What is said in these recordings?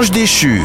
Ange déchu.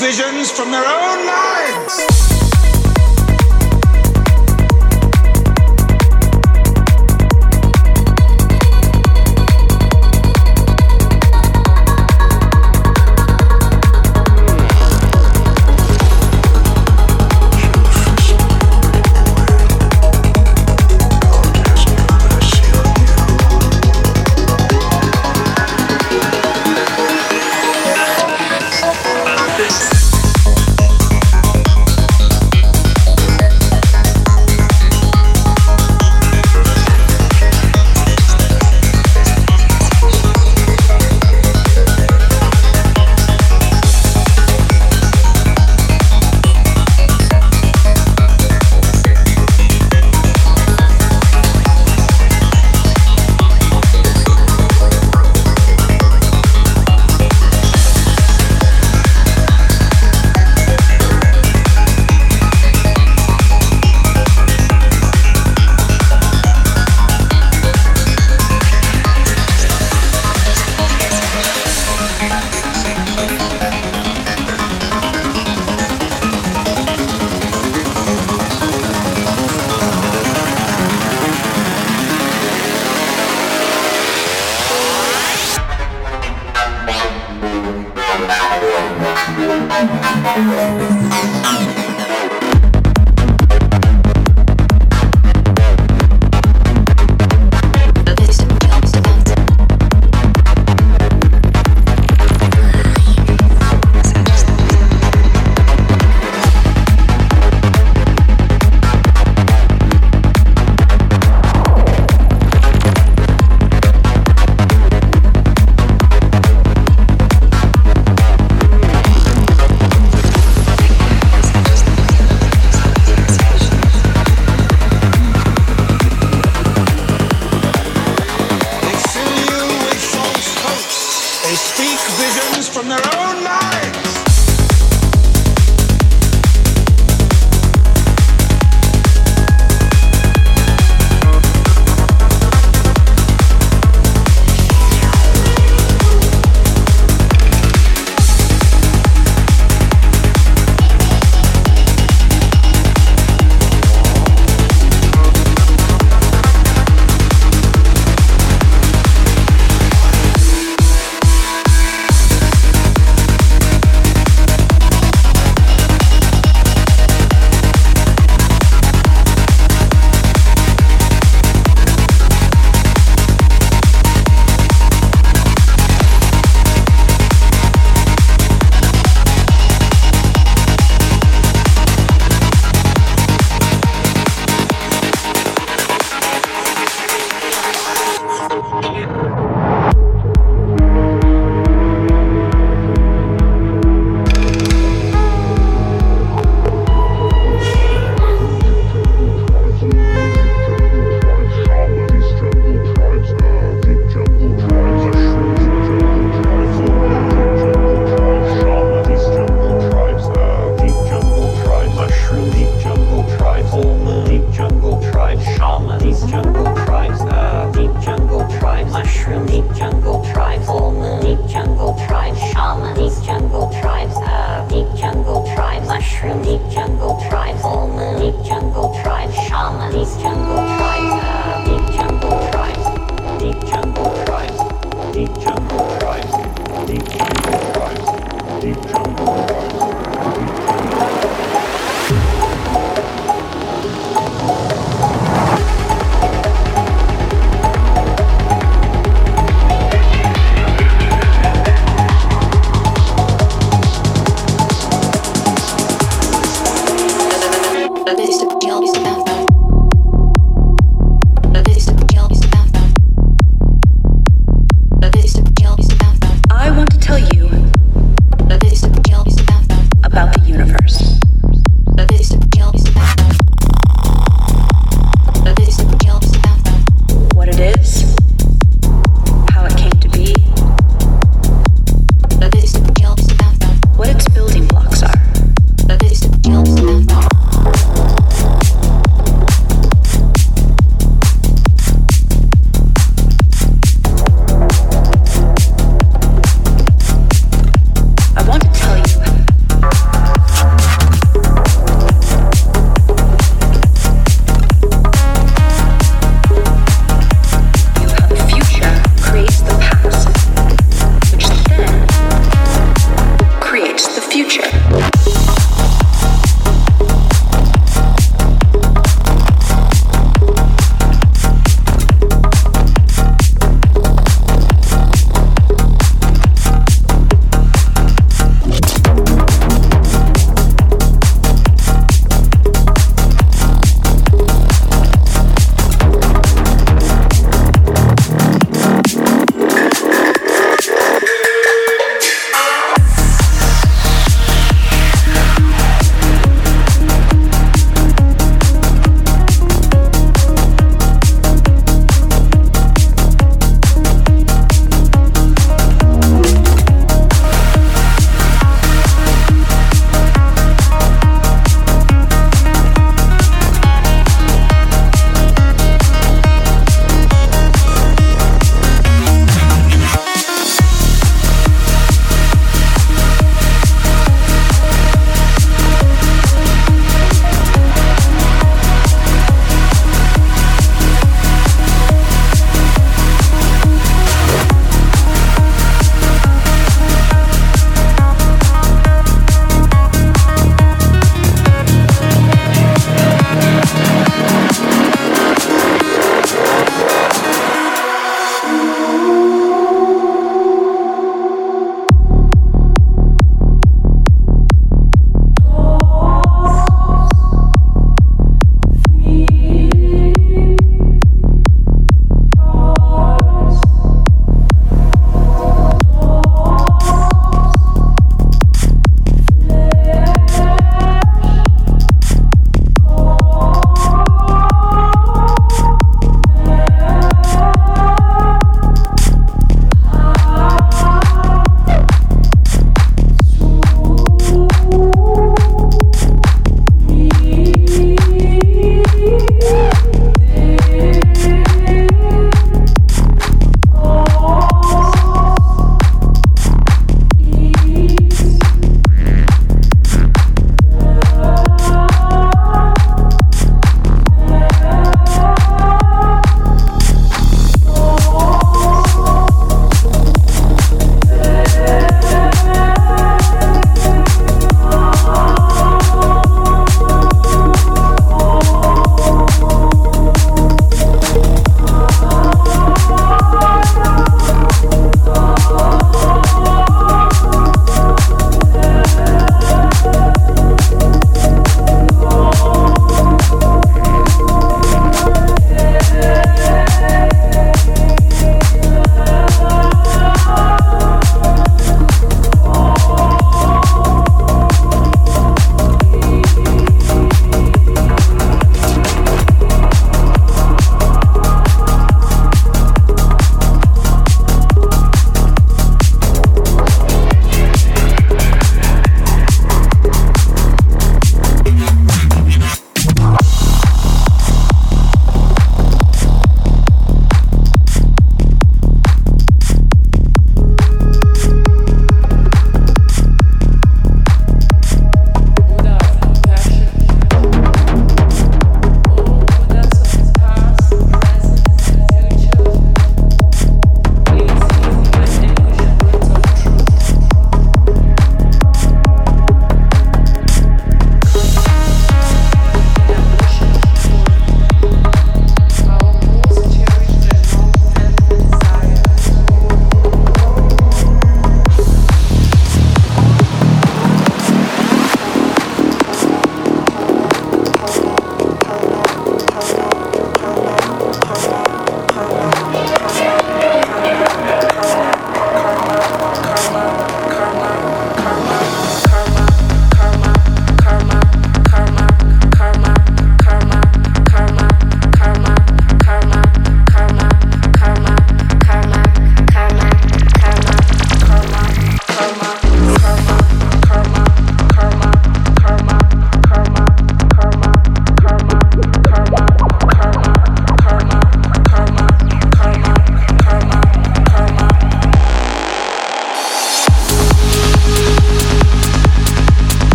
visions from their own minds.